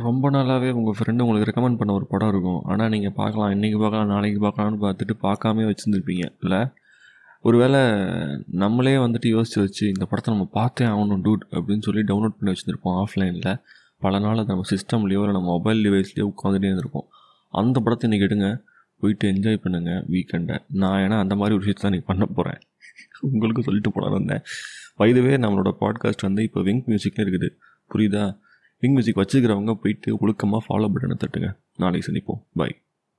ரொம்ப நாளாகவே உங்கள் ஃப்ரெண்டு உங்களுக்கு ரெக்கமெண்ட் பண்ண ஒரு படம் இருக்கும். ஆனால் நீங்கள் பார்க்கலாம் இன்றைக்கி பார்க்கலாம் நாளைக்கு பார்க்கலாம்னு பார்த்துட்டு பார்க்காமே வச்சுருந்துருப்பீங்க. இல்லை? ஒருவேளை நம்மளே வந்துட்டு யோசித்து வச்சு இந்த படத்தை நம்ம பார்த்தே ஆகணும் டூட் அப்படின்னு சொல்லி டவுன்லோட் பண்ணி வச்சுருப்போம் ஆஃப்லைனில் பல நாள் நம்ம சிஸ்டம்லேயோ இல்லை நம்ம மொபைல் டிவைஸ்லேயோ உட்காந்துட்டே இருந்திருப்போம். அந்த படத்தை இன்றைக்கி எடுங்க போயிட்டு என்ஜாய் பண்ணுங்கள் வீக்கெண்டை நான் ஏன்னா அந்த மாதிரி ஒரு விஷயத்தை தான் பண்ண போகிறேன் உங்களுக்கு சொல்லிட்டு போனார் இருந்தேன் வயதுவே நம்மளோட பாட்காஸ்ட் வந்து இப்போ விங்க் மியூசிக்கில் இருக்குது. புரியுதா? விங் மியூசிக் வச்சுக்கிறவங்க போயிட்டு ஒழுக்கமாக ஃபாலோ பட்டனை தட்டுங்க. நாளைக்கு சந்திப்போம். பாய்